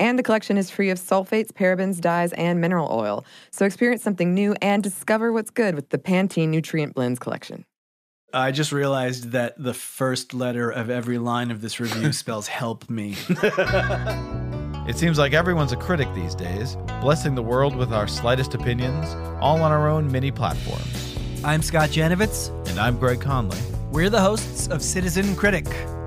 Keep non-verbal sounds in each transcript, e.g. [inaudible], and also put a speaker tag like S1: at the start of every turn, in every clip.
S1: And the collection is free of sulfates, parabens, dyes, and mineral oil. So experience something new and discover what's good with the Pantene Nutrient Blends collection.
S2: I just realized that the first letter of every line of this review [laughs] spells help me. [laughs]
S3: It seems like everyone's a critic these days, blessing the world with our slightest opinions, all on our own mini platforms.
S4: I'm Scott Janovitz.
S3: And I'm Greg Conley.
S4: We're the hosts of Citizen Critic,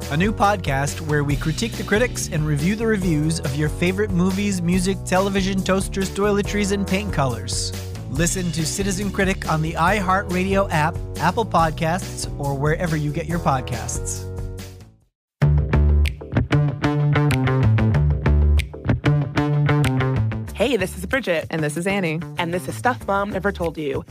S4: a new podcast where we critique the critics and review the reviews of your favorite movies, music, television, toasters, toiletries, and paint colors. Listen to Citizen Critic on the iHeartRadio app, Apple Podcasts, or wherever you get your podcasts.
S5: Hey, this is Bridget.
S1: And this is Anney.
S5: And this is Stuff Mom Never Told You.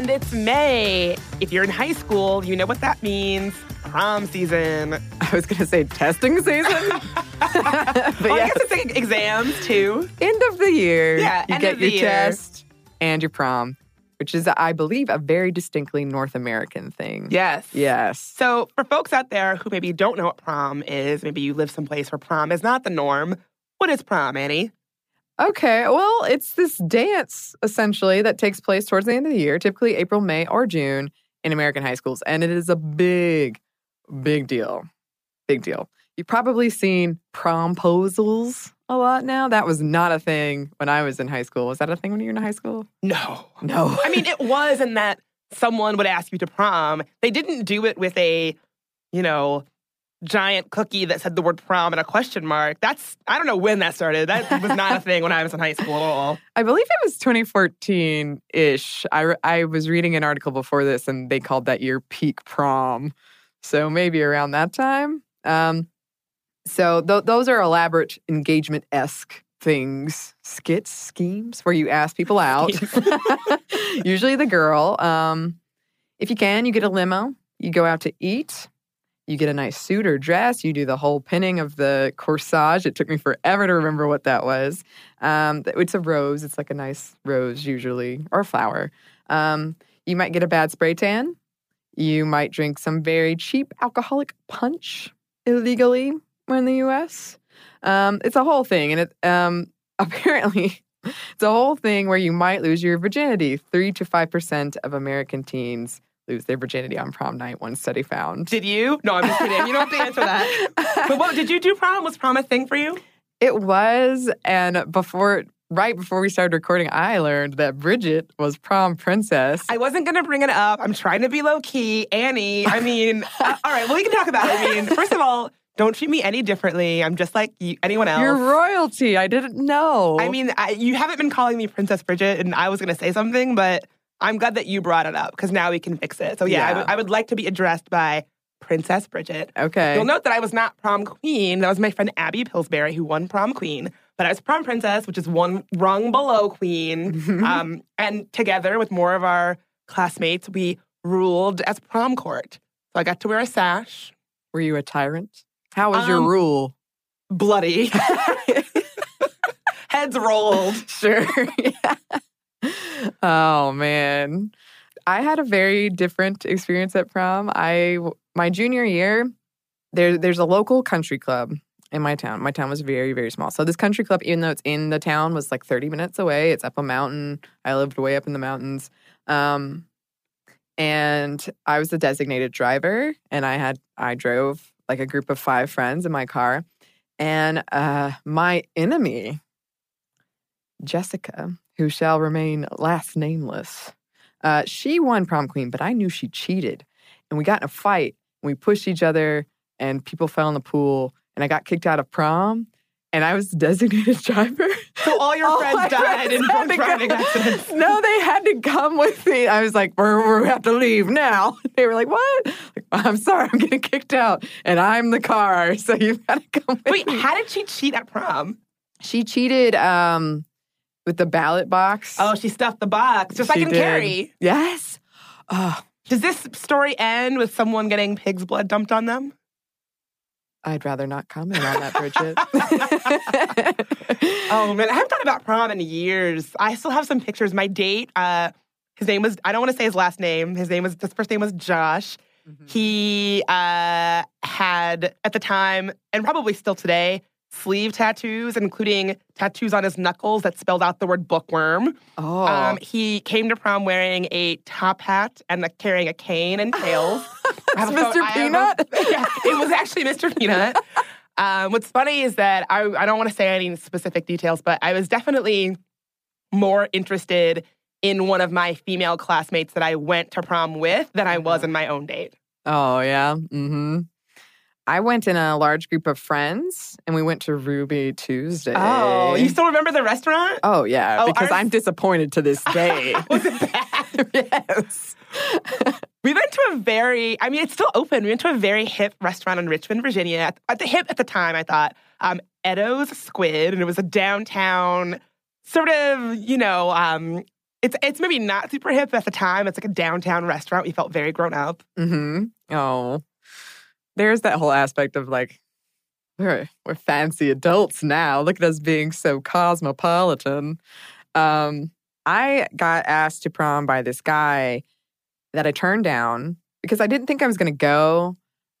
S5: And it's May. If you're in high school, you know what that means. Prom season. [laughs]
S1: I was going to say testing season. [laughs] [laughs]
S5: but well, yes. I guess it's like exams too.
S1: End of the year.
S5: Yeah,
S1: you get your test and your prom which is, I believe, a very distinctly North American thing.
S5: Yes.
S1: Yes.
S5: So, for folks out there who maybe don't know what prom is, maybe you live someplace where prom is not the norm, what is prom, Anney?
S1: Okay, well, it's this dance essentially that takes place towards the end of the year, typically April, May, or June in American high schools. And it is a big, big deal. Big deal. You've probably seen promposals a lot now. That was not a thing when I was in high school. Was that a thing when you were in high school?
S5: No.
S1: No.
S5: I mean, it was in that someone would ask you to prom. They didn't do it with a, you know, giant cookie that said the word prom and a question mark. That's, I don't know when that started. That [laughs] was not a thing when I was in high school at all.
S1: I believe it was 2014 ish. I, I was reading an article before this and they called that year peak prom. So maybe around that time. Um, so th- those are elaborate engagement esque things, skits, schemes where you ask people out. [laughs] [laughs] Usually the girl. Um, if you can, you get a limo. You go out to eat. You get a nice suit or dress. You do the whole pinning of the corsage. It took me forever to remember what that was. Um, it's a rose. It's like a nice rose, usually, or a flower. Um, you might get a bad spray tan. You might drink some very cheap alcoholic punch illegally in the U.S. Um, it's a whole thing, and it um, [laughs] apparently it's a whole thing where you might lose your virginity. Three to five percent of American teens lose their virginity on prom night. One study found.
S5: Did you? No, I'm just kidding. You don't have to answer that. [laughs] but what did you do? Prom was prom a thing for you?
S1: It was, and before right before we started recording, I learned that Bridget was prom princess.
S5: I wasn't going to bring it up. I'm trying to be low key. Anney, I [laughs] mean, uh, all right, well, we can talk about it. I mean, first of all, don't treat me any differently. I'm just like you, anyone else.
S1: You're royalty. I didn't know.
S5: I mean, I, you haven't been calling me Princess Bridget, and I was going to say something, but I'm glad that you brought it up because now we can fix it. So, yeah, yeah. I, w- I would like to be addressed by Princess Bridget.
S1: Okay.
S5: You'll note that I was not prom queen. That was my friend Abby Pillsbury who won prom queen. But I was prom princess, which is one rung below queen. um, and together with more of our classmates, we ruled as prom court. So I got to wear a sash.
S1: Were you a tyrant? How was um, your rule?
S5: Bloody. [laughs] [laughs] Heads rolled.
S1: Sure. [laughs] yeah. [laughs] Oh man. I had a very different experience at prom. I my junior year, there there's a local country club in my town. My town was very very small. So this country club even though it's in the town was like 30 minutes away. It's up a mountain. I lived way up in the mountains. Um and I was the designated driver and I had I drove like a group of five friends in my car. And uh, my enemy, Jessica, who shall remain last nameless, uh, she won prom queen, but I knew she cheated. And we got in a fight and we pushed each other and people fell in the pool and I got kicked out of prom and I was [laughs] designated driver.
S5: So all your all friends died friends in drunk driving accidents. [laughs]
S1: No, they had to come with me. I was like, we're have to leave now. [laughs] They were like, what? Like, I'm sorry, I'm getting kicked out, and I'm the car, so you've got to come with
S5: Wait,
S1: me.
S5: how did she cheat at prom?
S1: She cheated um, with the ballot box.
S5: Oh, she stuffed the box, just
S1: She
S5: like in
S1: did.
S5: Carrie.
S1: yes. Oh,
S5: Does this story end with someone getting pig's blood dumped on them?
S1: I'd rather not comment on that, Bridget. [laughs]
S5: Oh man, I haven't thought about prom in years. I still have some pictures. My date, uh, his name was I don't want to say his last name. His name was his first name was Josh. He uh, had at the time, and probably still today, sleeve tattoos, including tattoos on his knuckles that spelled out the word bookworm.
S1: oh,
S5: Um, he came to prom wearing a top hat and like, carrying a cane and tails. [laughs] A
S1: Mr.
S5: photo- I have a-
S1: Peanut? [laughs]
S5: yeah, it was actually Mr. Peanut. Um, what's funny is that I, I don't want to say any specific details, but I was definitely more interested in one of my female classmates that I went to prom with than I was in my own date.
S1: oh yeah. Mm-hmm. I went in a large group of friends, and we went to Ruby Tuesday.
S5: Oh, you still remember the restaurant?
S1: Oh yeah,
S5: Oh,
S1: because
S5: ours-
S1: I'm disappointed to this [laughs] day.
S5: Was it bad? [laughs]
S1: yes. [laughs]
S5: We went to a very, I mean, it's still open. We went to a very hip restaurant in Richmond, Virginia. At, at the hip at the time, I thought, um, Edo's Squid, and it was a downtown sort of, you know, um, it's it's maybe not super hip at the time. It's like a downtown restaurant. We felt very grown up.
S1: Mm-hmm. Oh, there's that whole aspect of like we're we're fancy adults now. Look at us being so cosmopolitan. Um, I got asked to prom by this guy that I turned down because I didn't think I was going to go.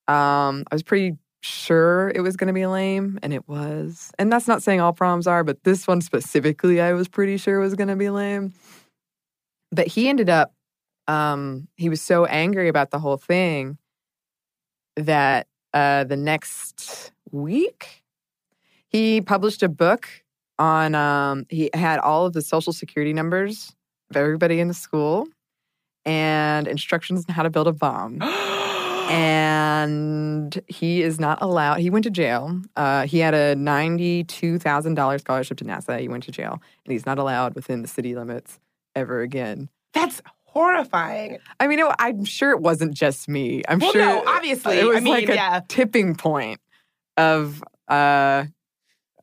S1: Um, I was pretty sure it was going to be lame, and it was. And that's not saying all proms are, but this one specifically, I was pretty sure was going to be lame. But he ended up um, he was so angry about the whole thing that uh, the next week he published a book on um, he had all of the social security numbers of everybody in the school and instructions on how to build a bomb. [gasps] And he is not allowed he went to jail. Uh, he had a $92000 scholarship to nasa. He went to jail and he's not allowed within the city limits ever again.
S5: That's horrifying.
S1: I mean, it, I'm sure it wasn't just me. I'm
S5: Well,
S1: sure
S5: no, obviously.
S1: it was
S5: I mean,
S1: like a
S5: yeah.
S1: tipping point of uh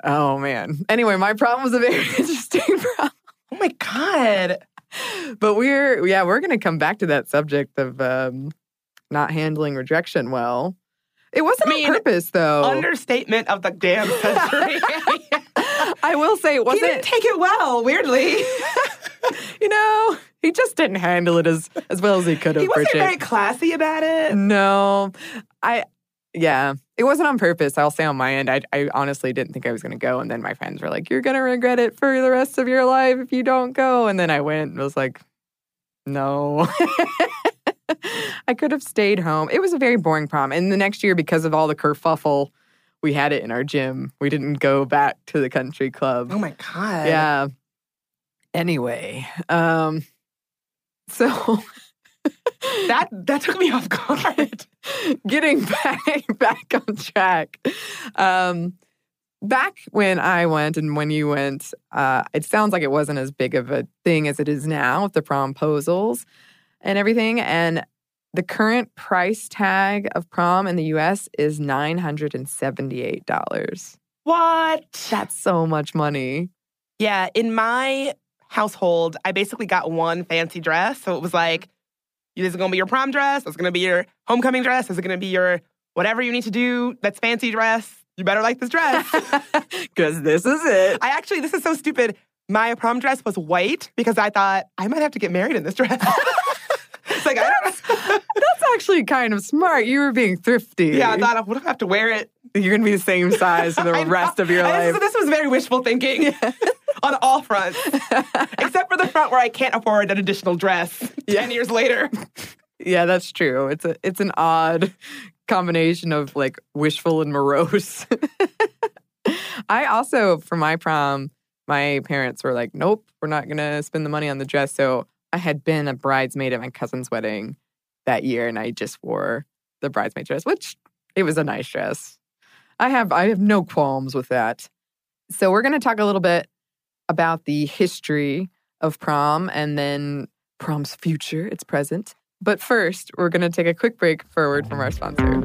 S1: oh man. Anyway, my problem was a very [laughs] interesting problem.
S5: Oh my God.
S1: But we're yeah, we're gonna come back to that subject of um not handling rejection well. It wasn't
S5: I mean,
S1: on purpose though.
S5: Understatement of the damn [laughs] century.
S1: I will say it wasn't
S5: didn't take it well, weirdly. [laughs]
S1: you know, [laughs] he just didn't handle it as as well as he could have.
S5: he wasn't
S1: Bridget.
S5: very classy about it.
S1: No, I, yeah, it wasn't on purpose. I'll say on my end, I, I honestly didn't think I was going to go. And then my friends were like, you're going to regret it for the rest of your life if you don't go. And then I went and was like, no. [laughs] I could have stayed home. It was a very boring prom. And the next year, because of all the kerfuffle, we had it in our gym. We didn't go back to the country club.
S5: Oh my God.
S1: Yeah. Anyway, um, so [laughs]
S5: That that took me [laughs] off guard.
S1: getting back [laughs] back on track. Um, back when I went and when you went, uh, it sounds like it wasn't as big of a thing as it is now with the promposals and everything. And the current price tag of prom in the U.S. is nine hundred and seventy-eight dollars.
S5: What?
S1: That's so much money.
S5: Yeah, in my household, I basically got one fancy dress. So it was like, this is gonna be your prom dress, this is gonna be your homecoming dress, this is gonna be your whatever you need to do that's fancy dress. You better like this dress. [laughs]
S1: Because this is it.
S5: I actually, this is so stupid. My prom dress was white because I thought I might have to get married in this dress. it's [laughs] like, I don't [laughs]
S1: That's actually kind of smart. You were being thrifty.
S5: Yeah, I thought, what if I have to wear it?
S1: You're going to be the same size for the rest of your
S5: I-
S1: life.
S5: This, this was very wishful thinking on all fronts, [laughs] except for the front where I can't afford an additional dress [laughs] 10 years later.
S1: Yeah, that's true. It's a it's an odd combination of like wishful and morose. [laughs] I also for my prom, my parents were like, "Nope, we're not going to spend the money on the dress." So I had been a bridesmaid at my cousin's wedding that year and I just wore the bridesmaid dress, which it was a nice dress. I have I have no qualms with that. So we're going to talk a little bit about the history of prom and then prom's future, its present, But first, we're going to take a quick break for a word from our sponsor.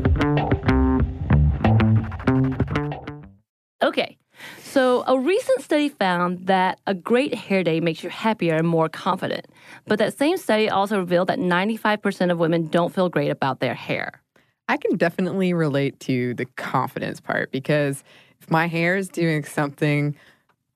S6: Okay. So, a recent study found that a great hair day makes you happier and more confident. But that same study also revealed that 95% of women don't feel great about their hair.
S1: I can definitely relate to the confidence part because if my hair is doing something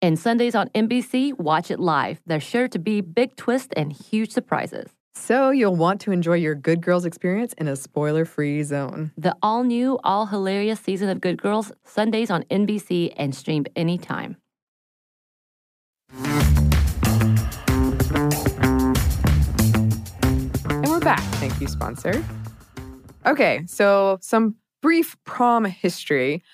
S6: And Sundays on NBC, watch it live. There's sure to be big twists and huge surprises.
S1: So, you'll want to enjoy your Good Girls experience in a spoiler free zone.
S6: The all new, all hilarious season of Good Girls, Sundays on NBC and streamed anytime.
S1: And we're back. Thank you, sponsor. Okay, so some brief prom history.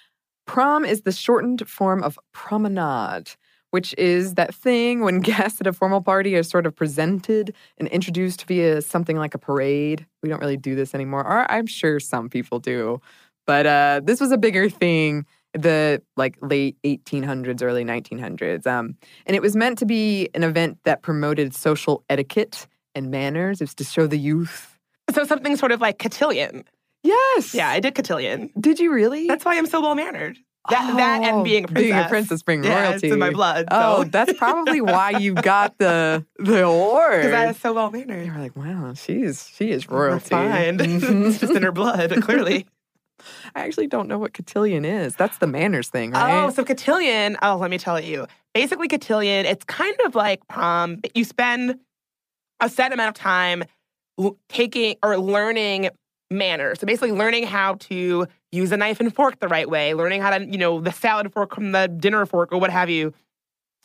S1: Prom is the shortened form of promenade, which is that thing when [laughs] guests at a formal party are sort of presented and introduced via something like a parade. We don't really do this anymore, or I'm sure some people do. But uh, this was a bigger thing the like late 1800s early 1900s um, and it was meant to be an event that promoted social etiquette and manners it was to show the youth
S5: So something sort of like cotillion.
S1: Yes
S5: Yeah, I did cotillion.
S1: did you really
S5: That's why I'm so well mannered. That, that
S1: Oh,
S5: and being a princess.
S1: being a princess being
S5: yeah,
S1: royalty
S5: It's in my blood.
S1: oh that's probably why you got the [laughs] the award
S5: because I was so well mannered.
S1: you were like wow she's she is royalty
S5: Refined.
S1: Mhm. [laughs]
S5: it's [laughs] just in her blood, clearly.
S1: i actually don't know what cotillion is that's the manners thing right
S5: Oh, so cotillion. Oh, let me tell you. Basically, cotillion. It's kind of like prom. You spend a set amount of time taking or learning manners. So basically, learning how to use a knife and fork the right way. Learning how to, you know, the salad fork from the dinner fork or what have you.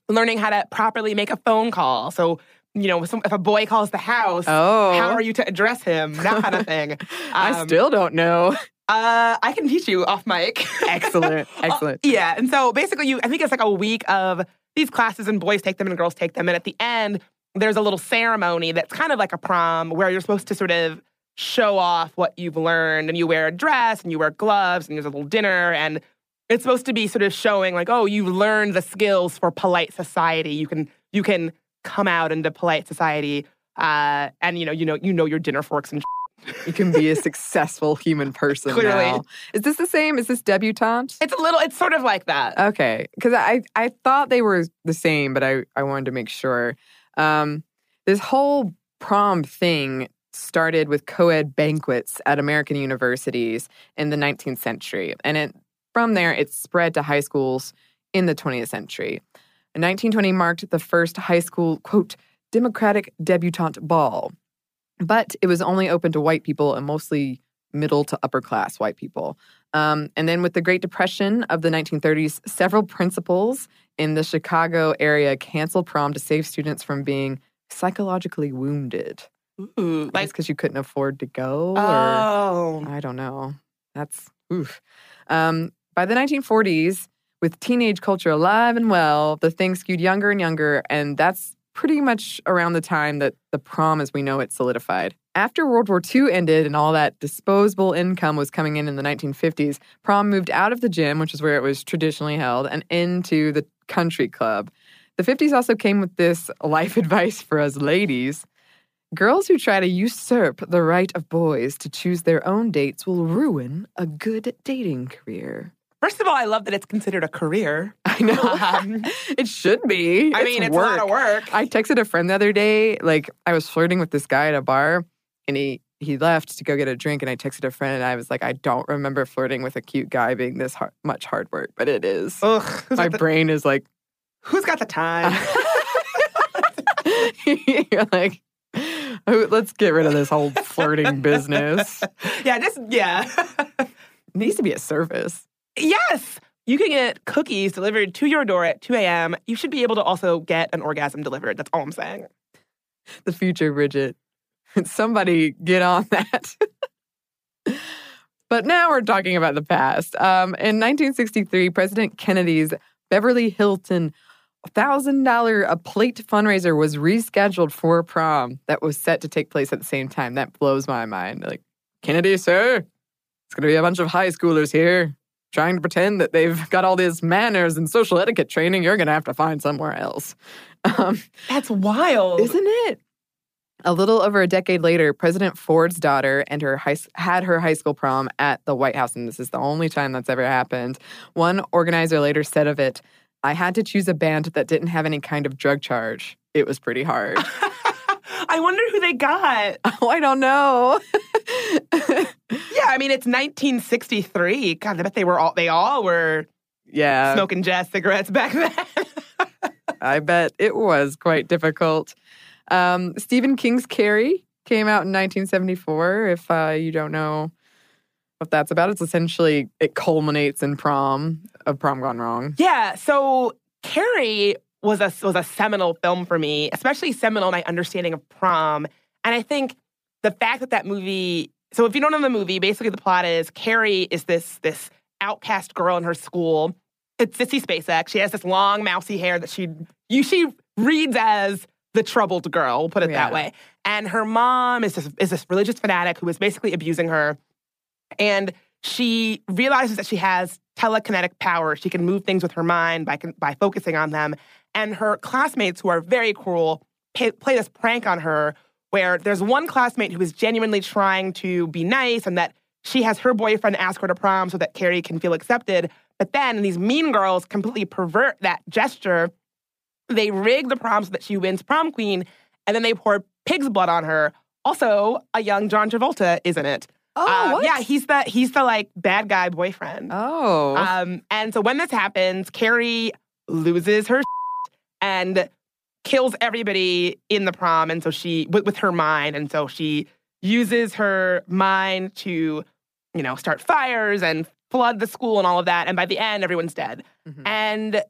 S5: Learning how to properly make a phone call. So. You know, some- if a boy calls the house,
S1: oh
S5: how are you to address him? That kind of thing. [laughs]
S1: i
S5: Um,
S1: still don't know
S5: Uh, I can teach you off mic.
S1: excellent [laughs] excellent
S5: Yeah, and so basically, you I think it's like a week of these classes, and boys take them and girls take them, and at the end, there's a little ceremony that's kind of like a prom where you're supposed to sort of show off what you've learned, and you wear a dress and you wear gloves, and there's a little dinner, and it's supposed to be sort of showing like, oh, you've learned the skills for polite society. You can you can come out into polite society, uh, and you know you know you know your dinner forks and. [laughs]
S1: you can be a successful human person
S5: Clearly.
S1: now. Is this the same? Is this debutante?
S5: It's a little. It's sort of like that.
S1: Okay, because I I thought they were the same, but I I wanted to make sure. Um, this whole prom thing started with co-ed banquets at American universities in the 19th century, and it from there it spread to high schools in the 20th century. 1920 marked the first high school quote democratic debutante ball, but it was only open to white people and mostly middle to upper class white people. Um, and then with the Great Depression of the 1930s, several principals in the Chicago area canceled prom to save students from being psychologically wounded.
S5: Ooh,
S1: Like because you couldn't afford to go, or
S5: oh,
S1: I don't know. That's oof. Um, by the 1940s, with teenage culture alive and well, the thing skewed younger and younger, and that's pretty much around the time that the prom as we know it solidified. After World War II ended and all that disposable income was coming in in the 1950s, prom moved out of the gym, which is where it was traditionally held, and into the country club. The 50s also came with this life [laughs] advice for us ladies. Girls who try to usurp the right of boys to choose their own dates will ruin a good dating career.
S5: First of all, I love that it's considered a career.
S1: I know. [laughs]
S5: Um,
S1: it should be.
S5: I mean, it's a lot of work.
S1: I texted a friend the other day, like I was flirting with this guy at a bar and he he left to go get a drink and I texted a friend and I was like, I don't remember flirting with a cute guy being this hard, much hard work, but it is.
S5: Ugh,
S1: My
S5: the,
S1: brain is like,
S5: who's got the time? [laughs] [laughs]
S1: you're like, "Oh, [laughs] let's get rid of this whole flirting business. [laughs]
S5: yeah, just yeah. [laughs]
S1: Needs to be a service.
S5: yes. You can get cookies delivered to your door at 2 a.m. You should be able to also get an orgasm delivered. That's all I'm saying.
S1: The future, Bridget. Somebody get on that. but now we're talking about the past. Um, in 1963, President Kennedy's Beverly Hilton $1,000 a plate fundraiser was rescheduled for prom that was set to take place at the same time. That blows my mind. Like, Kennedy, sir, it's going to be a bunch of high schoolers here trying to pretend that they've got all these manners and social etiquette training. You're going to have to find somewhere else. [laughs] Um,
S5: That's wild.
S1: isn't it? A little over a decade later, President Ford's daughter and her high, had her high school prom at the White House, and this is the only time that's ever happened. One organizer later said of it, I had to choose a band that didn't have any kind of drug charge. It was pretty hard. [laughs]
S5: I wonder who they got. [laughs]
S1: oh, I don't know.
S5: Yeah, I mean it's 1963. God, I bet they were all they all were
S1: yeah,
S5: smoking jazz cigarettes back then. [laughs]
S1: I bet it was quite difficult. Um, Stephen King's Carrie came out in 1974. If uh, you don't know what that's about, it's essentially it culminates in prom of prom gone wrong.
S5: yeah, so Carrie was a was a seminal film for me, especially seminal in my understanding of prom. And I think the fact that that movie. So if you don't know the movie, basically the plot is Carrie is this this outcast girl in her school. It's Sissy Spacek. She has this long mousy hair that she you she reads as the troubled girl. We'll put it
S1: Yeah.
S5: that way. And her mom is this is this religious fanatic who is basically abusing her. And she realizes that she has telekinetic power. She can move things with her mind by by focusing on them. And her classmates, who are very cruel, pay, play this prank on her. Where there's one classmate who is genuinely trying to be nice, and that she has her boyfriend ask her to prom so that Carrie can feel accepted. But then these mean girls completely pervert that gesture. They rig the prom so that she wins prom queen, and then they pour pig's blood on her. Also, a young John Travolta is in it.
S1: Oh, what?
S5: yeah, he's the he's the like bad guy boyfriend.
S1: Oh,
S5: Um, and so when this happens, Carrie loses her [laughs] and kills everybody in the prom, and so she with, with her mind, and so she uses her mind to, you know, start fires and flood the school and all of that. And by the end, everyone's dead.
S1: Mhm.
S5: And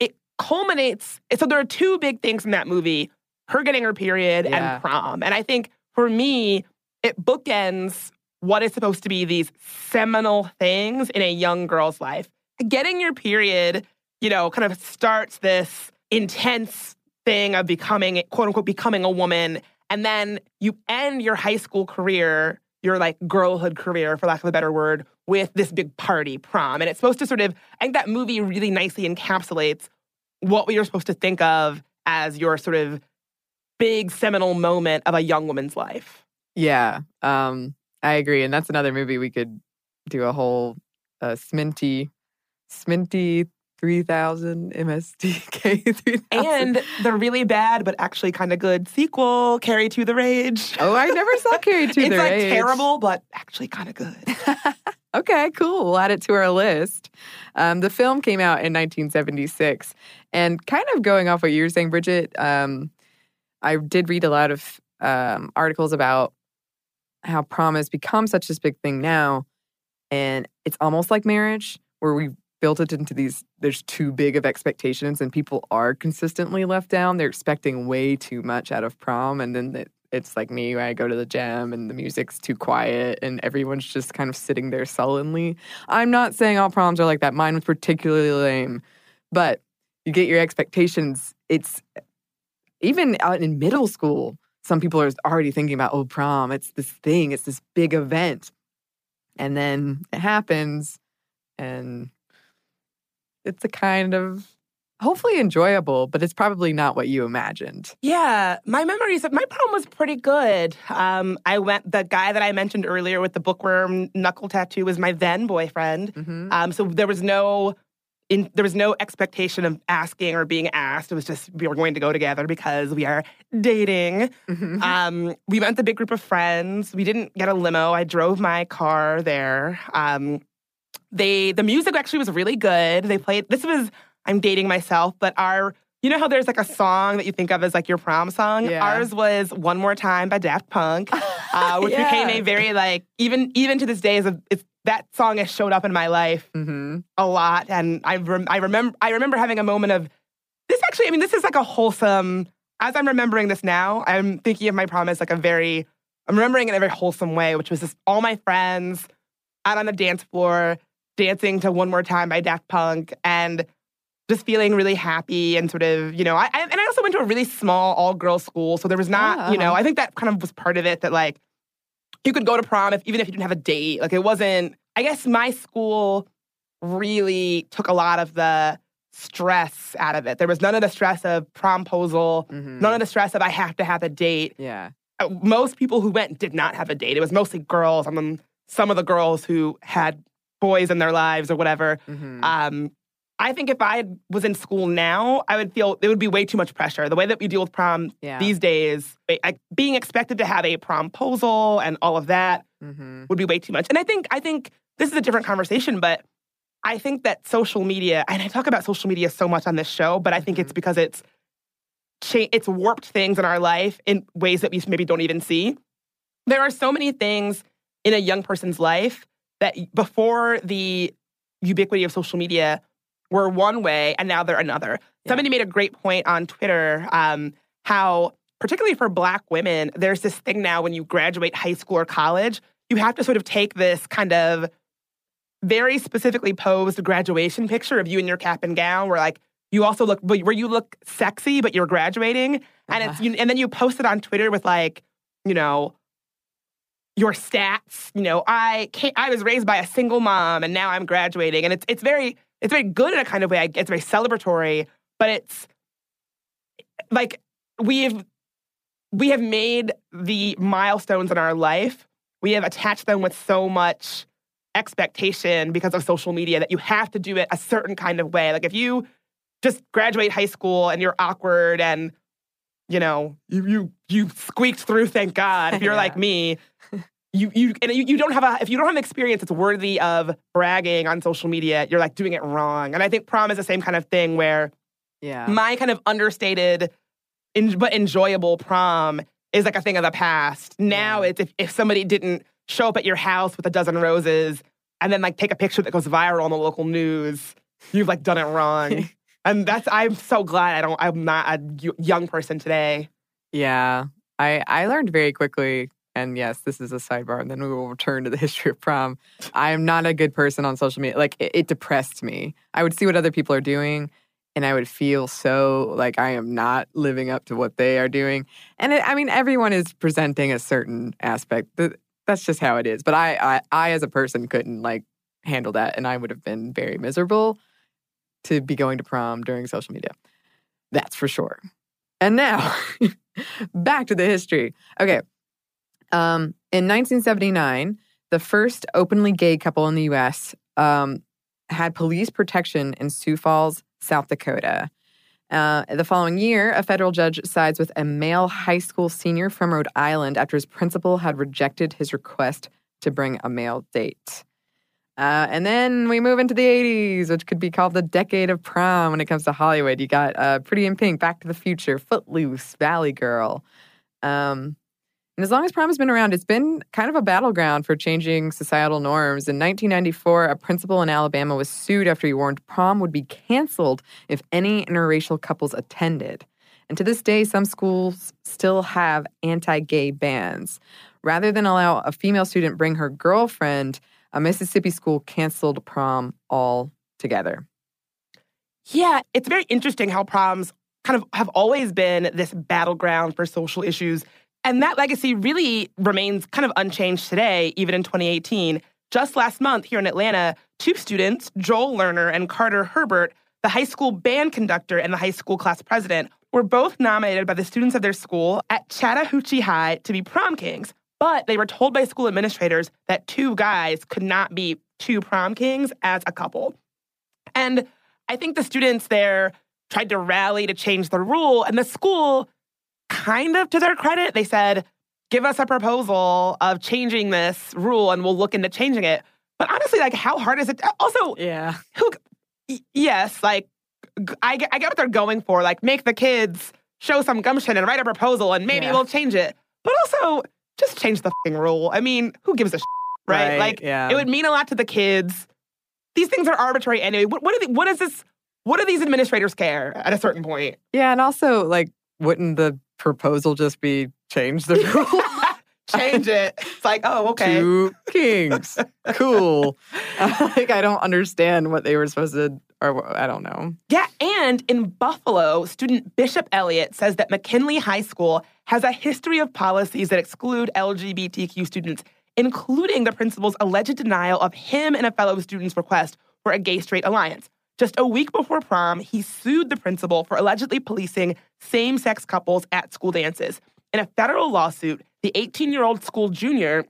S5: it culminates. So there are two big things in that movie: her getting her period
S1: Yeah.
S5: and prom. And I think for me, it bookends what is supposed to be these seminal things in a young girl's life. Getting your period, you know, kind of starts this intense thing of becoming, quote unquote, becoming a woman. And then you end your high school career, your like girlhood career, for lack of a better word, with this big party, prom. And it's supposed to sort of, I think that movie really nicely encapsulates what we are supposed to think of as your sort of big seminal moment of a young woman's life.
S1: yeah. Um, I agree, and that's another movie we could do a whole uh, Sminty, Sminty three thousand MSDK [laughs] three thousand.
S5: And the really bad but actually kind of good sequel, Carrie to the Rage.
S1: oh, I never saw [laughs] Carrie to the
S5: like
S1: Rage.
S5: It's like terrible, but actually kind of good. [laughs]
S1: Okay, cool. We'll add it to our list. Um, the film came out in 1976. And kind of going off what you were saying, Bridget, um, I did read a lot of um, articles about how prom has become such this big thing now. And it's almost like marriage, where we built it into these, there's too big of expectations, and people are consistently left down. They're expecting way too much out of prom. And then it, it's like me, where I go to the gym and the music's too quiet and everyone's just kind of sitting there sullenly. I'm not saying all proms are like that. Mine was particularly lame, but you get your expectations. It's even out in middle school, some people are already thinking about, oh, prom, it's this thing, it's this big event. And then it happens, and it's a kind of hopefully enjoyable, but it's probably not what you imagined.
S5: Yeah, my memories of my prom was pretty good. Um, I went. The guy that I mentioned earlier with the bookworm knuckle tattoo was my then boyfriend.
S1: Mhm.
S5: Um, so there was no, in, there was no expectation of asking or being asked. It was just we were going to go together because we are dating.
S1: Mhm.
S5: Um, we went with a big group of friends. We didn't get a limo. I drove my car there. Um, they the music actually was really good. They played. This was I'm dating myself, but our you know how there's like a song that you think of as like your prom song.
S1: Yeah.
S5: Ours was "One More Time" by Daft Punk, [laughs] uh, which
S1: Yeah.
S5: became a very like even even to this day is a, it's that song has showed up in my life
S1: Mhm.
S5: a lot, and I rem- I remember I remember having a moment of this. Actually, I mean, this is like a wholesome. As I'm remembering this now, I'm thinking of my prom as like a very. I'm remembering it in a very wholesome way, which was just all my friends out on the dance floor dancing to "One More Time" by Daft Punk, and just feeling really happy and sort of you know. I, I and I also went to a really small all girls school, so there was not you know.
S1: Ah.
S5: I think that kind of was part of it that like you could go to prom if even if you didn't have a date. Like it wasn't. I guess my school really took a lot of the stress out of it. There was none of the stress of promposal,
S1: Mhm.
S5: none of the stress of I have to have a date.
S1: Yeah.
S5: Uh, Most people who went did not have a date. It was mostly girls. I mean, some of the girls who had boys in their lives or whatever.
S1: Mhm.
S5: Um, I think if I was in school now, I would feel it would be way too much pressure. The way that we deal with prom
S1: Yeah.
S5: these days, I, being expected to have a promposal and all of that
S1: Mhm.
S5: would be way too much. And I think I think this is a different conversation, but I think that social media, and I talk about social media so much on this show, but I think it's because it's cha- it's warped things in our life in ways that we maybe don't even see. There are so many things in a young person's life that before the ubiquity of social media were one way and now they're another.
S1: Yeah.
S5: Somebody made a great point on Twitter um, how, particularly for Black women, there's this thing now when you graduate high school or college, you have to sort of take this kind of very specifically posed graduation picture of you in your cap and gown, where like you also look, where you look sexy, but you're graduating, and it's you, and then you post it on Twitter with like, you know, your stats. You know, I can't, I was raised by a single mom, and now I'm graduating, and it's it's very it's very good in a kind of way. It's very celebratory, but it's like we've we have made the milestones in our life. We have attached them with so much expectation because of social media that you have to do it a certain kind of way. Like if you just graduate high school and you're awkward and you know you you, you squeaked through, thank God. [laughs] If you're
S1: Yeah.
S5: like me, [laughs] you you and you, you don't have a if you don't have an experience that's worthy of bragging on social media, you're like doing it wrong. And I think prom is the same kind of thing where
S1: Yeah.
S5: my kind of understated en- but enjoyable prom is like a thing of the past. Now
S1: Yeah.
S5: it's if, if somebody didn't show up at your house with a dozen roses and then like take a picture that goes viral on the local news, you've like done it wrong. [laughs] and that's I'm so glad I don't I'm not a young person today.
S1: Yeah. I I learned very quickly and yes, this is a sidebar and then we will return to the [laughs] history of prom. I am not a good person on social media. Like it, it depressed me. I would see what other people are doing and I would feel so like I am not living up to what they are doing. And it, I mean everyone is presenting a certain aspect. That's just how it is. But I I, I as a person couldn't like handle that and I would have been very miserable to be going to prom during social media. That's for sure. And now, [laughs] back to the history. Okay. Um, in 1979, the first openly gay couple in the US um, had police protection in Sioux Falls, South Dakota. Uh, the following year, a federal judge sides with a male high school senior from Rhode Island after his principal had rejected his request to bring a male date. Uh, and then we move into the 80s, which could be called the decade of prom when it comes to Hollywood. You got uh, Pretty in Pink, Back to the Future, Footloose, Valley Girl. Um, and as long as prom has been around, it's been kind of a battleground for changing societal norms. In 1994, a principal in Alabama was sued after he warned prom would be canceled if any interracial couples attended. And to this day, some schools still have anti gay bans. Rather than allow a female student bring her girlfriend, a Mississippi school canceled prom altogether.
S5: Yeah, it's very interesting how proms kind of have always been this battleground for social issues. And that legacy really remains kind of unchanged today, even in 2018. Just last month here in Atlanta, two students, Joel Lerner and Carter Herbert, the high school band conductor and the high school class president, were both nominated by the students of their school at Chattahoochee High to be prom kings. But they were told by school administrators that two guys could not be two prom kings as a couple. And I think the students there tried to rally to change the rule, and the school, kind of to their credit, they said, give us a proposal of changing this rule and we'll look into changing it. But honestly, like, how hard is it? Uh, also,
S1: Yeah.
S5: who, yes, like, I get, I get what they're going for. Like, make the kids show some gumption and write a proposal and maybe
S1: Yeah.
S5: we'll change it. But also, just change the fing rule. I mean, who gives a shit, right?
S1: Right,
S5: Like,
S1: yeah.
S5: it would mean a lot to the kids. These things are arbitrary anyway. What, what, are the, what is this? What do these administrators care at a certain point?
S1: Yeah, and also like wouldn't the proposal just be change the rule? [laughs]
S5: Change it. It's like, oh, [laughs] okay.
S1: Two kings. cool. [laughs] like I don't understand what they were supposed to or I don't know.
S5: Yeah, and in Buffalo, student Bishop Elliott says that McKinley High School has a history of policies that exclude LGBTQ students, including the principal's alleged denial of him and a fellow student's request for a gay straight alliance. Just a week before prom, he sued the principal for allegedly policing same sex couples at school dances. In a federal lawsuit, the 18 year old school junior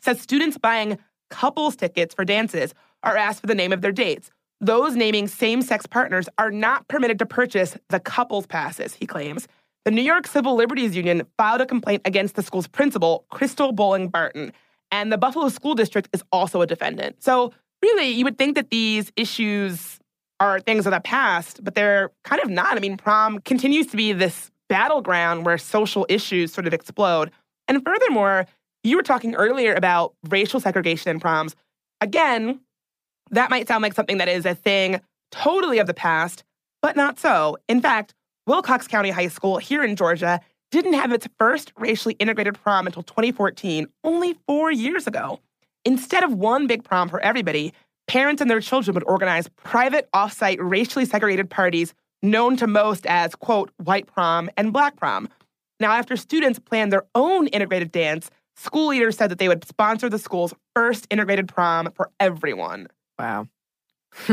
S5: says students buying couples tickets for dances are asked for the name of their dates. Those naming same sex partners are not permitted to purchase the couples passes, he claims. The New York Civil Liberties Union filed a complaint against the school's principal, Crystal Boling-Barton, and the Buffalo School District is also a defendant. So, really, you would think that these issues are things of the past, but they're kind of not. I mean, prom continues to be this battleground where social issues sort of explode. And furthermore, you were talking earlier about racial segregation in proms. Again, that might sound like something that is a thing totally of the past, but not so. In fact, Wilcox County High School here in Georgia didn't have its first racially integrated prom until 2014, only four years ago. Instead of one big prom for everybody, parents and their children would organize private, offsite, racially segregated parties known to most as, quote, white prom and black prom. Now, after students planned their own integrated dance, school leaders said that they would sponsor the school's first integrated prom for everyone.
S1: Wow. [laughs] [laughs]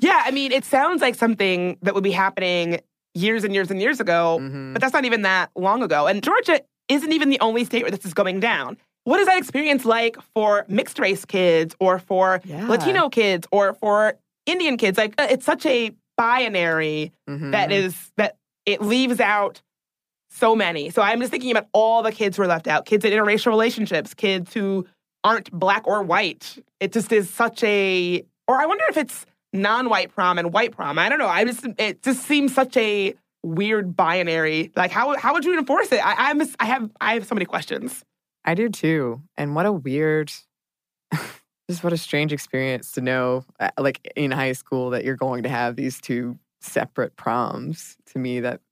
S5: yeah, I mean, it sounds like something that would be happening years and years and years ago,
S1: Mhm.
S5: but that's not even that long ago. And Georgia isn't even the only state where this is going down. What is that experience like for mixed race kids or for
S1: Yeah.
S5: Latino kids or for Indian kids? Like, uh, it's such a binary
S1: Mhm.
S5: that is that it leaves out so many. So I'm just thinking about all the kids who are left out, kids in interracial relationships, kids who aren't black or white. It just is such a or I wonder if it's non-white prom and white prom. I don't know. I just it just seems such a weird binary. Like how how would you enforce it? I, I'm I have I have so many questions.
S1: I do too. And what a weird, [laughs] just what a strange experience to know, uh, like in high school, that you're going to have these two separate proms. To me, that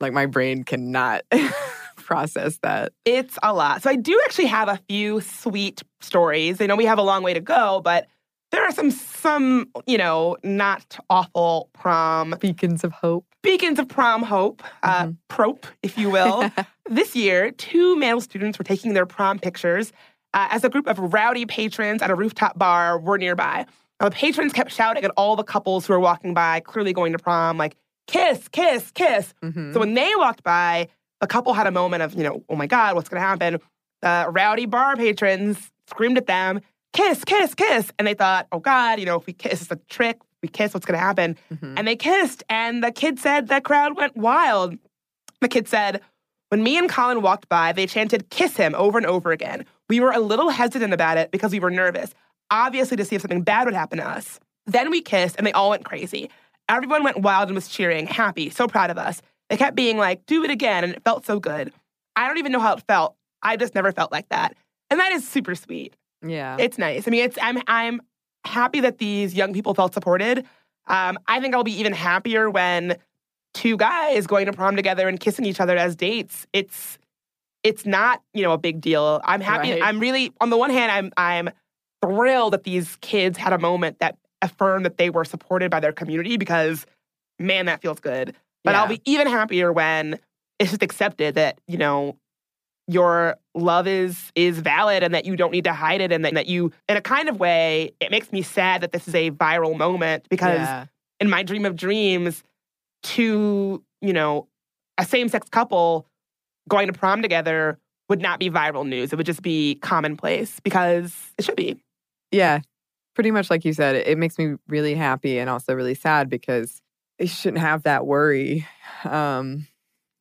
S1: like my brain cannot [laughs] process that.
S5: It's a lot. So I do actually have a few sweet stories. I know we have a long way to go, but there are some some, you know, not awful prom
S1: Beacons of hope.
S5: beacons of prom hope, uh, prop, if you will. [laughs] this year, two male students were taking their prom pictures uh, as a group of rowdy patrons at a rooftop bar were nearby. Now, the patrons kept shouting at all the couples who were walking by, clearly going to prom, like, kiss, kiss, kiss.
S1: Mhm.
S5: So when they walked by, the couple had a moment of, you know, oh my God, what's going to happen? The rowdy bar patrons screamed at them, kiss, kiss, kiss. And they thought, oh God, you know, if we kiss, it's a trick. If we kiss, what's going to happen?
S1: Mhm.
S5: And they kissed. And the kid said the crowd went wild. The kid said, when me and Colin walked by, they chanted, kiss him over and over again. We were a little hesitant about it because we were nervous, obviously to see if something bad would happen to us. Then we kissed and they all went crazy. Everyone went wild and was cheering, happy, so proud of us. They kept being like, do it again. And it felt so good. I don't even know how it felt. I just never felt like that. And that is super sweet.
S1: Yeah.
S5: It's nice. I mean, it's I'm I'm happy that these young people felt supported. Um, I think I'll be even happier when two guys going to prom together and kissing each other as dates. It's it's not you know a big deal. I'm happy.
S1: Right.
S5: I'm really on the one hand I'm I'm thrilled that these kids had a moment that affirmed that they were supported by their community because man that feels good. But I'll be even happier when it's just accepted that, you know, your love is is valid and that you don't need to hide it and that, that you in a kind of way it makes me sad that this is a viral moment because
S1: Yeah.
S5: in my dream of dreams two you know a same-sex couple going to prom together would not be viral news it would just be commonplace because it should be
S1: Yeah, pretty much like you said, it, it makes me really happy and also really sad because they shouldn't have that worry. Um,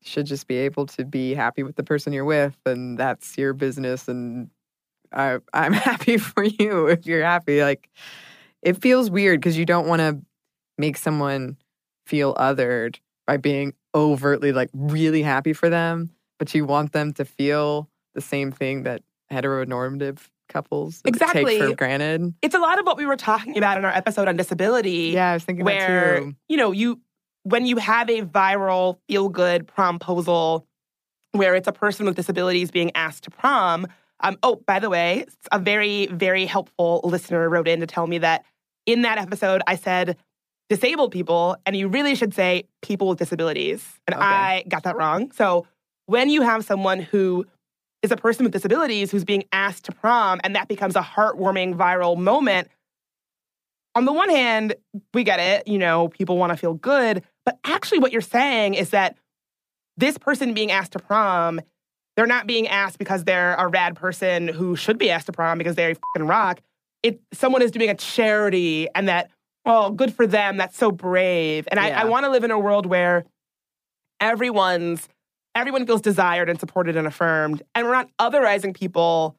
S1: should just be able to be happy with the person you're with, and that's your business. And I, [laughs] I'm happy for you if you're happy. Like, it feels weird because you don't want to make someone feel othered by being overtly like really happy for them, but you want them to feel the same thing that heteronormative couples
S5: Exactly.
S1: take for granted.
S5: it's a lot of what we were talking about in our episode on disability
S1: Yeah, I was thinking that
S5: where
S1: too.
S5: you know you when you have a viral feel good promposal where it's a person with disabilities being asked to prom um, oh by the way a very very helpful listener wrote in to tell me that in that episode i said disabled people and you really should say people with disabilities and
S1: Okay.
S5: i got that wrong so when you have someone who is a person with disabilities who's being asked to prom and that becomes a heartwarming viral moment on the one hand, we get it, you know, people want to feel good, but actually what you're saying is that this person being asked to prom, they're not being asked because they're a rad person who should be asked to prom because they fucking rock. It someone is doing a charity and that, oh, good for them. That's so brave. And I, I want to live in a world where everyone's everyone feels desired and supported and affirmed. And we're not otherizing people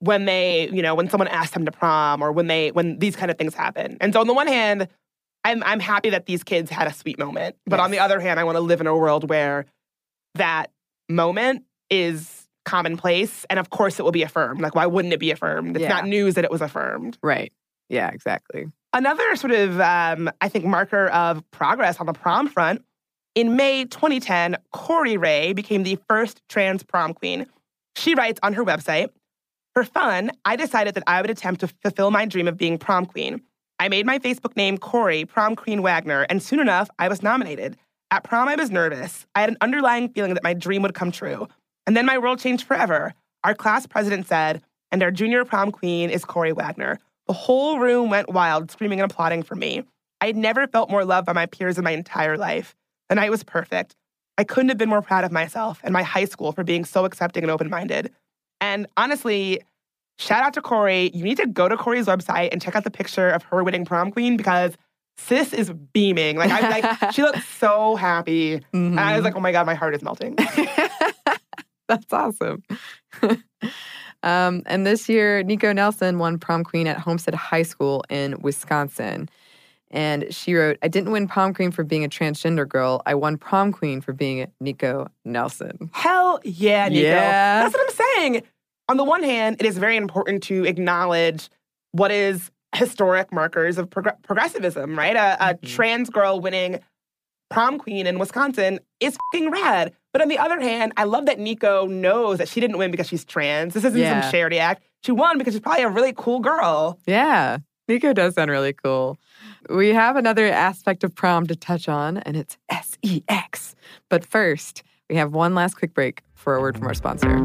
S5: when they, you know, when someone asks them to prom or when they when these kind of things happen. And so on the one hand, I'm I'm happy that these kids had a sweet moment. But on the other hand, I want to live in a world where that moment is commonplace and of course it will be affirmed. Like why wouldn't it be affirmed? It's
S1: Yeah.
S5: not news that it was affirmed.
S1: Right. Yeah, exactly.
S5: Another sort of, um, I think, marker of progress on the prom front. In May 2010, Corey Ray became the first trans prom queen. She writes on her website For fun, I decided that I would attempt to fulfill my dream of being prom queen. I made my Facebook name Corey Prom Queen Wagner, and soon enough, I was nominated. At prom, I was nervous. I had an underlying feeling that my dream would come true. And then my world changed forever. Our class president said, and our junior prom queen is Corey Wagner. The whole room went wild, screaming and applauding for me. I had never felt more loved by my peers in my entire life. The night was perfect. I couldn't have been more proud of myself and my high school for being so accepting and open minded. And honestly, shout out to Corey. You need to go to Corey's website and check out the picture of her winning prom queen because sis is beaming. Like I like [laughs] she looks so happy. And I was like, oh my God, my heart is melting. [laughs]
S1: That's awesome. [laughs] um, and this year, Nico Nelson won prom queen at Homestead High School in Wisconsin. And she wrote, I didn't win prom queen for being a transgender girl. I won prom queen for being Nico Nelson.
S5: Hell yeah, Nico.
S1: Yeah.
S5: That's what I'm saying. On the one hand, it is very important to acknowledge what is historic markers of progr- progressivism, right? A, a
S1: Mm-hmm.
S5: trans girl winning prom queen in Wisconsin is fucking rad. But on the other hand, I love that Nico knows that she didn't win because she's trans. This isn't
S1: Yeah.
S5: some charity act. She won because she's probably a really cool girl.
S1: Yeah, Nico does sound really cool. We have another aspect of prom to touch on, and it's SEX. But first, we have one last quick break for a word from our sponsor.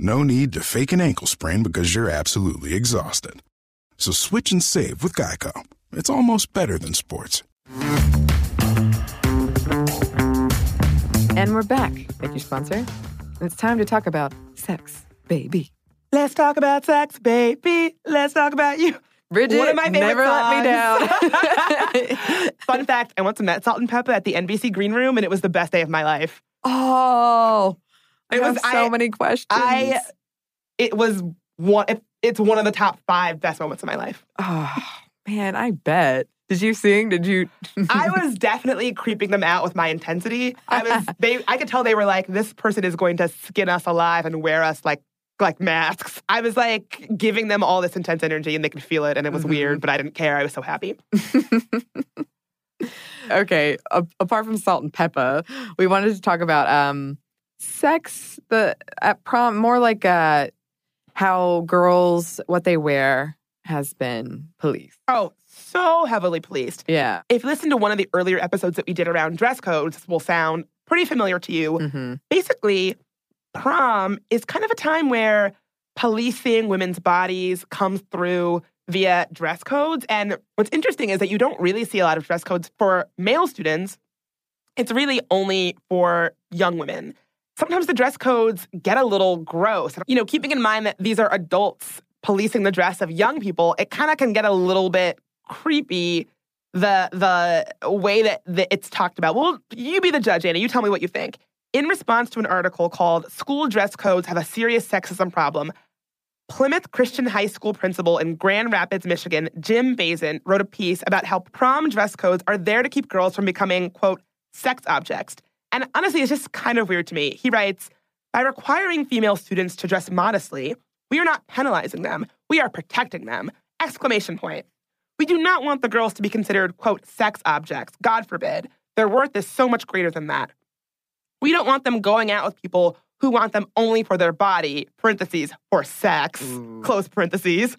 S7: No need to fake an ankle sprain because you're absolutely exhausted. So switch and save with Geico. It's almost better than sports.
S1: And we're back. Thank you, sponsor. It's time to talk about sex, baby.
S5: Let's talk about sex, baby. Let's talk about you.
S1: Bridget,
S5: One of my favorite
S1: never let me down. [laughs]
S5: Fun fact: I once met Salt-N-Pepa at the NBC Green Room, and it was the best day of my life.
S1: oh, I
S5: It was-
S1: so
S5: I-
S1: many questions.
S5: I, it was one. It, it's one of the top five best moments of my life. [sighs]
S1: oh, man, I bet. Did you sing? Did you? [laughs]
S5: I was definitely creeping them out with my intensity. I was. [laughs] They. I could tell they were like, this person is going to skin us alive and wear us like like masks. I was like giving them all this intense energy, and they could feel it, and it was
S1: Mhm.
S5: weird, but I didn't care. I was so happy. [laughs]
S1: okay. A- apart from salt and pepper, we wanted to talk about um, sex. The at prom, more like uh, how girls what they wear has been policed.
S5: Oh, so heavily policed.
S1: Yeah.
S5: If you listen to one of the earlier episodes that we did around dress codes, this will sound pretty familiar to you.
S1: hmm
S5: basically, prom is kind of a time where policing women's bodies comes through via dress codes. And what's interesting is that you don't really see a lot of dress codes for male students. It's really only for young women. Sometimes the dress codes get a little gross. You know, keeping in mind that these are adults policing the dress of young people, it kind of can get a little bit creepy the the way that, that it's talked about. Well, you be the judge, Anney. You tell me what you think. In response to an article called School Dress Codes Have a Serious Sexism Problem, Plymouth Christian High School principal in Grand Rapids, Michigan, Jim Bazin, wrote a piece about how prom dress codes are there to keep girls from becoming, quote, sex objects. And honestly, it's just kind of weird to me. He writes By requiring female students to dress modestly, we are not penalizing them, we are protecting them. Exclamation point. We do not want the girls to be considered, quote, sex objects. God forbid. Their worth is so much greater than that. We don't want them going out with people who want them only for their body, parentheses, for sex,
S1: Ooh.
S5: close parentheses.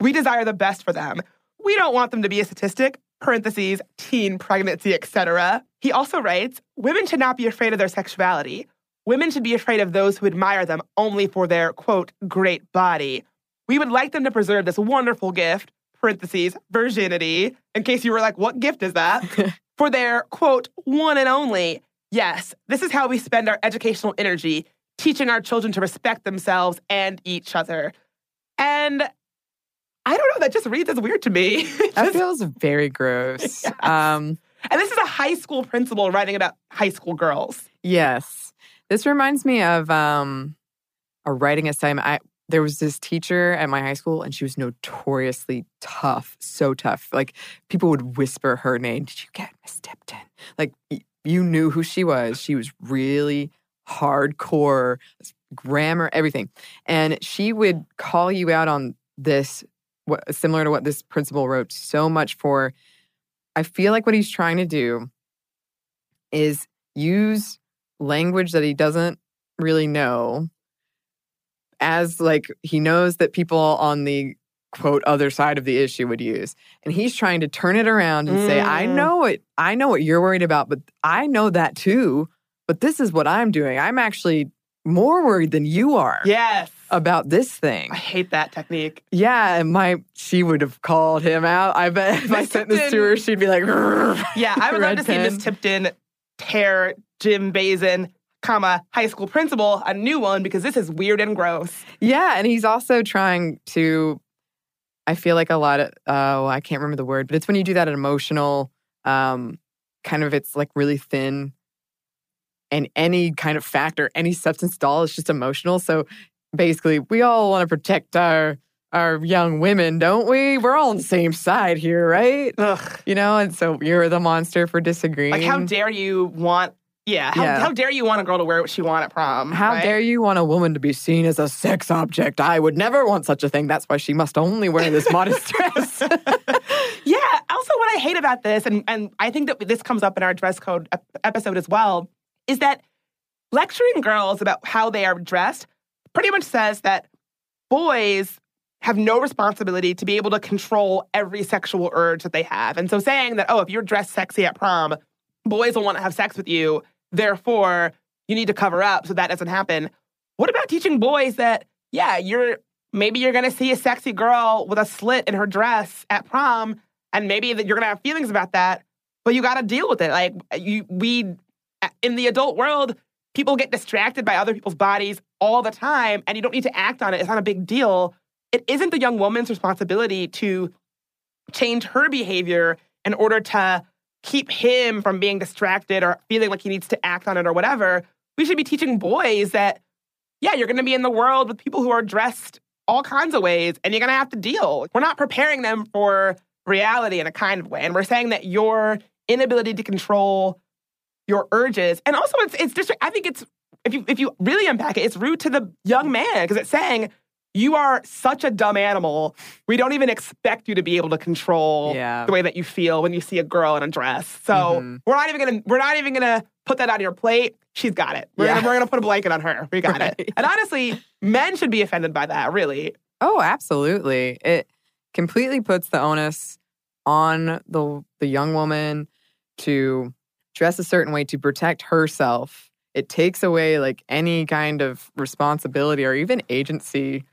S5: We desire the best for them. We don't want them to be a statistic, parentheses, teen pregnancy, etc. He also writes, women should not be afraid of their sexuality. Women should be afraid of those who admire them only for their, quote, great body. We would like them to preserve this wonderful gift, parentheses, virginity, in case you were like, what gift is that? [laughs] for their, quote, one and only. Yes, this is how we spend our educational energy, teaching our children to respect themselves and each other. And I don't know, that just reads as weird to me. [laughs]
S1: That feels very gross. [laughs]
S5: Yes.
S1: Um,
S5: and this is a high school principal writing about high school girls.
S1: Yes. This reminds me of um, a writing assignment. I, there was this teacher at my high school, and she was notoriously tough, so tough. Like people would whisper her name. Did you get Miss Tipton? Like you knew who she was. She was really hardcore, grammar, everything. And she would call you out on this, what, similar to what this principal wrote so much for. I feel like what he's trying to do is use language that he doesn't really know as like he knows that people on the quote other side of the issue would use and he's trying to turn it around and say i
S5: Mm.
S1: know it i know what you're worried about but i know that too but this is what i'm doing i'm actually more worried than you are
S5: Yes.
S1: About this thing
S5: I hate that technique.
S1: yeah and my she would have called him out i bet if i sent this to her she'd be like [laughs]
S5: Yeah, I would love to see Miss. Tipton tear Jim Bazin, comma, high school principal, a new one because this is weird and gross.
S1: Yeah, and he's also trying to. I feel like a lot of oh, I can't remember the word, but it's when you do that emotional, um, kind of it's like really thin, and any kind of factor, any substance at all is just emotional. So basically, we all want to protect our our young women, don't we? We're all on the same side here, right?
S5: Ugh.
S1: You know, and so you're the monster for disagreeing.
S5: Like, how dare you want, yeah, how,
S1: Yeah.
S5: how dare you want a girl to wear what she want at prom?
S1: How
S5: right?
S1: dare you want a woman to be seen as a sex object? I would never want such a thing. That's why she must only wear this [laughs] modest dress. [laughs]
S5: Yeah. Also, what I hate about this, and, and I think that this comes up in our dress code ep- episode as well, is that lecturing girls about how they are dressed pretty much says that boys have no responsibility to be able to control every sexual urge that they have. And so saying that, oh, if you're dressed sexy at prom, boys will want to have sex with you, therefore you need to cover up so that doesn't happen. What about teaching boys that, yeah, you're maybe you're gonna see a sexy girl with a slit in her dress at prom, and maybe that you're gonna have feelings about that, but you gotta deal with it. Like you we in the adult world, people get distracted by other people's bodies all the time, and you don't need to act on it. It's not a big deal. It isn't the young woman's responsibility to change her behavior in order to keep him from being distracted or feeling like he needs to act on it or whatever. We should be teaching boys that, yeah, you're going to be in the world with people who are dressed all kinds of ways and you're going to have to deal. We're not preparing them for reality in a kind of way. And we're saying that your inability to control your urges, and also it's, it's just, I think it's, if you, if you really unpack it, it's rude to the young man because it's saying, you are such a dumb animal. We don't even expect you to be able to control
S1: Yeah.
S5: the way that you feel when you see a girl in a dress. So
S1: Mhm.
S5: we're not even gonna we're not even gonna put that on your plate. She's got it. We're,
S1: Yeah.
S5: gonna, we're gonna put a blanket on her. We got
S1: Right.
S5: it. And honestly, men should be offended by that. Really.
S1: Oh, absolutely. It completely puts the onus on the the young woman to dress a certain way to protect herself. It takes away like any kind of responsibility or even agency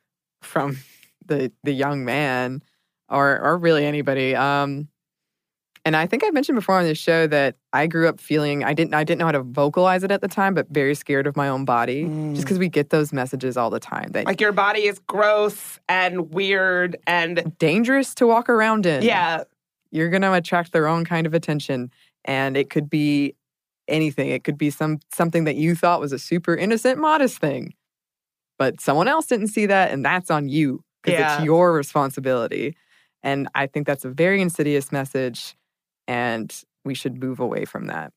S1: from [laughs] the the young man or or really anybody. Um and I think I mentioned before on this show that I grew up feeling I didn't I didn't know how to vocalize it at the time, but very scared of my own body. Just because we get those messages all the time that
S5: Like your body is gross and weird and
S1: dangerous to walk around in.
S5: yeah.
S1: You're going to attract their own kind of attention and it could be anything. It could be some something that you thought was a super innocent modest thing. But someone else didn't see that and that's on you because
S5: Yeah.
S1: it's your responsibility. And I think that's a very insidious message and we should move away from that.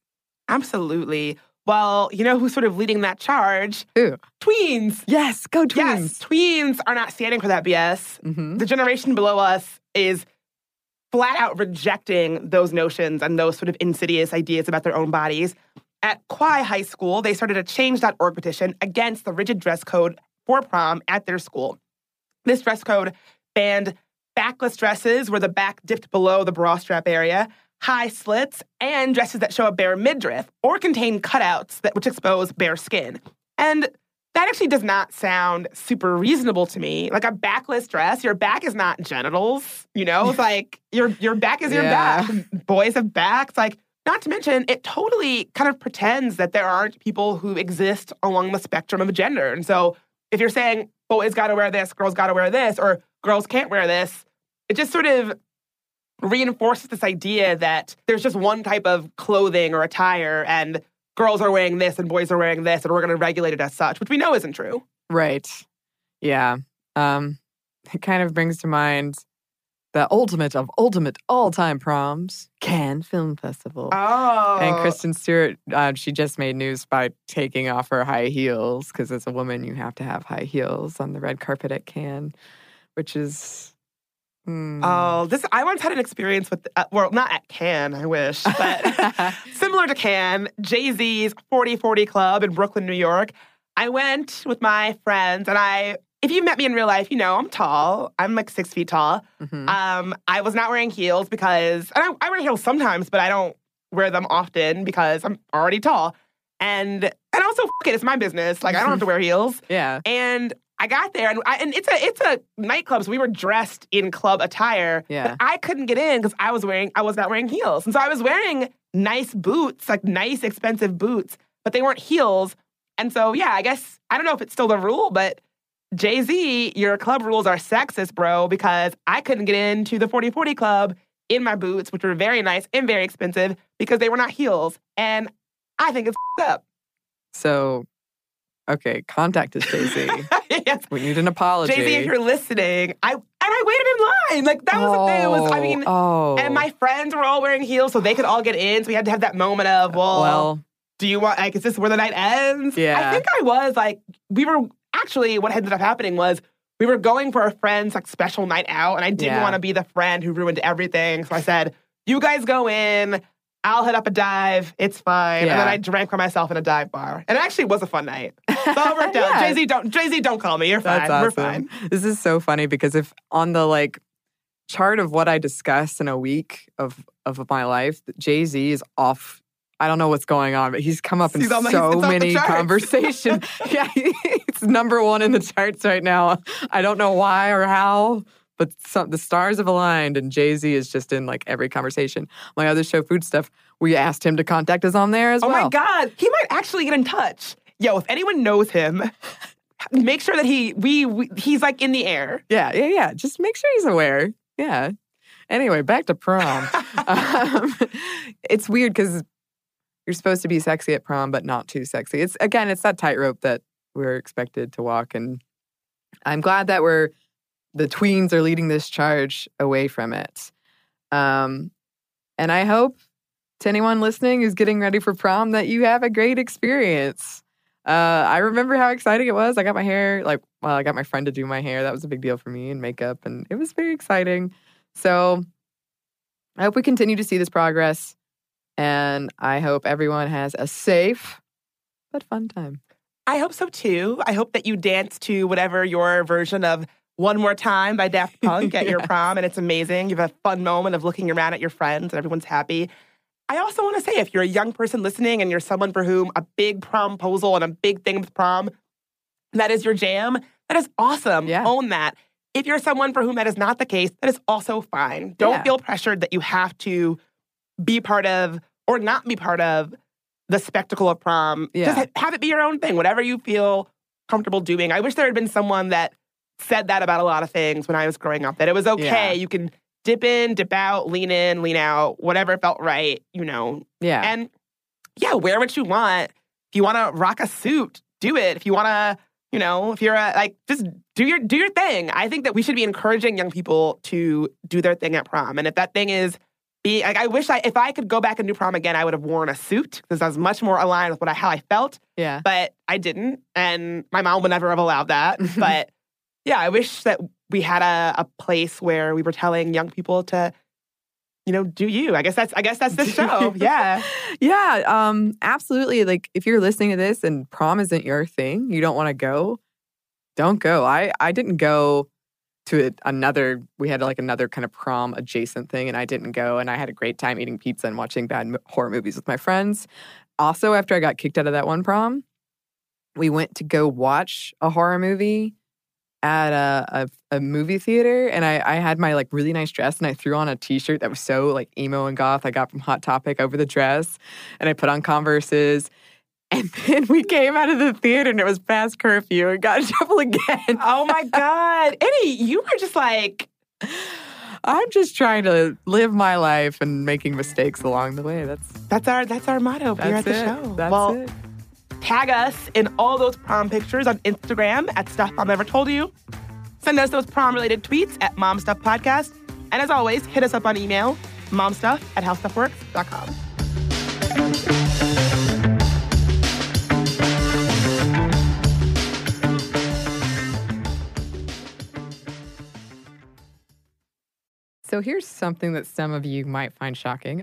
S5: Absolutely. Well, you know who's sort of leading that charge?
S1: Who?
S5: Tweens.
S1: Yes, go
S5: tweens.
S1: Yes,
S5: tweens are not standing for that BS.
S1: Mhm.
S5: the generation below us is flat out rejecting those notions and those sort of insidious ideas about their own bodies. At Quai High School, they started a change.org petition against the rigid dress code for prom at their school. This dress code banned backless dresses where the back dipped below the bra strap area, high slits, and dresses that show a bare midriff or contain cutouts that which expose bare skin. And that actually does not sound super reasonable to me. Like a backless dress, your back is not genitals, you know? It's like [laughs] your your back is your
S1: Yeah.
S5: back. Boys have backs. Like, not to mention, it totally kind of pretends that there aren't people who exist along the spectrum of gender. And so if you're saying boys gotta wear this, girls gotta wear this, or girls can't wear this, it just sort of reinforces this idea that there's just one type of clothing or attire and girls are wearing this and boys are wearing this and we're going to regulate it as such, which we know isn't true.
S1: Right. Yeah. Um, it kind of brings to mind the ultimate of ultimate all time proms, Cannes Film Festival.
S5: Oh.
S1: And Kristen Stewart, uh, she just made news by taking off her high heels because as a woman, you have to have high heels on the red carpet at Cannes, which is. Hmm.
S5: Oh, this I once had an experience with uh, well, not at Cannes, I wish, but [laughs] similar to Cannes, Jay-Z's 4040 Club in Brooklyn, New York. I went with my friends and I if you met me in real life, you know I'm tall. I'm like six feet tall.
S1: Mhm.
S5: Um, I was not wearing heels because and I, I wear heels sometimes, but I don't wear them often because I'm already tall. And and also, it, it's my business. Like I don't have to [laughs] wear heels.
S1: yeah.
S5: And I got there, and, I, and it's a it's a nightclub, so we were dressed in club attire.
S1: Yeah.
S5: But I couldn't get in because I was wearing I was not wearing heels, and so I was wearing nice boots, like nice expensive boots, but they weren't heels. And so yeah, I guess I don't know if it's still the rule, but Jay Z, your club rules are sexist, bro, because I couldn't get into the 4040 club in my boots, which were very nice and very expensive because they were not heels, and I think it's up.
S1: So, okay, contact us, Jay Z. [laughs]
S5: yes.
S1: we need an apology.
S5: Jay Z, if you're listening, I and I waited in line. Like that was the thing. It was I mean,
S1: oh, oh,
S5: and my friends were all wearing heels, so they could all get in. So we had to have that moment of, well,
S1: well,
S5: do you want like is this where the night ends?
S1: Yeah.
S5: I think I was like we were actually what ended up happening was we were going for a friend's like special night out, and I didn't
S1: Yeah.
S5: want to be the friend who ruined everything. So I said, "You guys go in. I'll hit up a dive. It's fine. And then I drank by myself in a dive bar. And it actually was a fun night. So [laughs] it worked out. Jay Z, don't Jay Z, don't call me. You're fine.
S1: That's awesome.
S5: We're fine.
S1: This is so funny because if on the like chart of what I discuss in a week of of my life, Jay Z is off. I don't know what's going on, but he's come up in
S5: He's the-
S1: so
S5: it's off the
S1: many [laughs] conversations. [laughs] yeah, it's number one in the charts right now. I don't know why or how, but some, the stars have aligned, and Jay Z is just in like every conversation. My other show, Food Stuff, we asked him to contact us on there as
S5: Oh
S1: well.
S5: Oh my God. He might actually get in touch. Yo, if anyone knows him, [laughs] make sure that he we, we he's like in the air.
S1: Yeah, yeah, yeah. Just make sure he's aware. Yeah. Anyway, back to prom. [laughs] um, it's weird because you're supposed to be sexy at prom, but not too sexy. It's again, it's that tightrope that we're expected to walk, and I'm glad that we're the tweens are leading this charge away from it. Um, and I hope to anyone listening who's getting ready for prom that you have a great experience. Uh, I remember how exciting it was. I got my hair like well, I got my friend to do my hair. That was a big deal for me and makeup, and it was very exciting. So I hope we continue to see this progress, and I hope everyone has a safe but fun time.
S5: I hope so too. I hope that you dance to whatever your version of One More Time by Daft [laughs] Punk at your prom, and it's amazing. You have a fun moment of looking around at your friends and everyone's happy. I also want to say if you're a young person listening and you're someone for whom a big promposal and a big thing with prom, that is your jam, that is awesome.
S1: Yeah.
S5: Own that. If you're someone for whom that is not the case, that is also fine. Don't
S1: Yeah.
S5: feel pressured that you have to be part of or not be part of the spectacle of prom.
S1: Yeah.
S5: Just have it be your own thing, whatever you feel comfortable doing. I wish there had been someone that said that about a lot of things when I was growing up, that it was okay.
S1: Yeah.
S5: You can dip in, dip out, lean in, lean out, whatever felt right, you know.
S1: Yeah.
S5: And yeah, wear what you want. If you want to rock a suit, do it. If you want to, you know, if you're a, like, just do your do your thing. I think that we should be encouraging young people to do their thing at prom. And if that thing is be like, I wish I if I could go back and do prom again, I would have worn a suit because I was much more aligned with what I how I felt.
S1: yeah.
S5: But I didn't, and my mom would never have allowed that. [laughs] but yeah, I wish that we had a, a place where we were telling young people to, you know, do you. I guess that's I guess that's the show. yeah. [laughs]
S1: Yeah, um, absolutely. Like if you're listening to this and prom isn't your thing, you don't want to go, don't go. I I didn't go to a- another. We had like another kind of prom adjacent thing, and I didn't go. And I had a great time eating pizza and watching bad horror movies with my friends. Also, after I got kicked out of that one prom, we went to go watch a horror movie at a, a, a movie theater and I, I had my like really nice dress and I threw on a t-shirt that was so like emo and goth I got from Hot Topic over the dress and I put on Converses [laughs] and then we came out of the theater and it was past curfew and got in [laughs] trouble again.
S5: Oh my God. [laughs] Eddie, you were just like,
S1: I'm just trying to live my life and making mistakes along the way. That's
S5: that's our that's our motto
S1: that's
S5: here at the
S1: it.
S5: show.
S1: That's
S5: well,
S1: it.
S5: Tag us in all those prom pictures on Instagram at Stuff Mom Never Told You. Send us those prom related tweets at Mom Stuff Podcast. And as always, hit us up on email, momstuff at howstuffworks.com.
S1: So here's something that some of you might find shocking.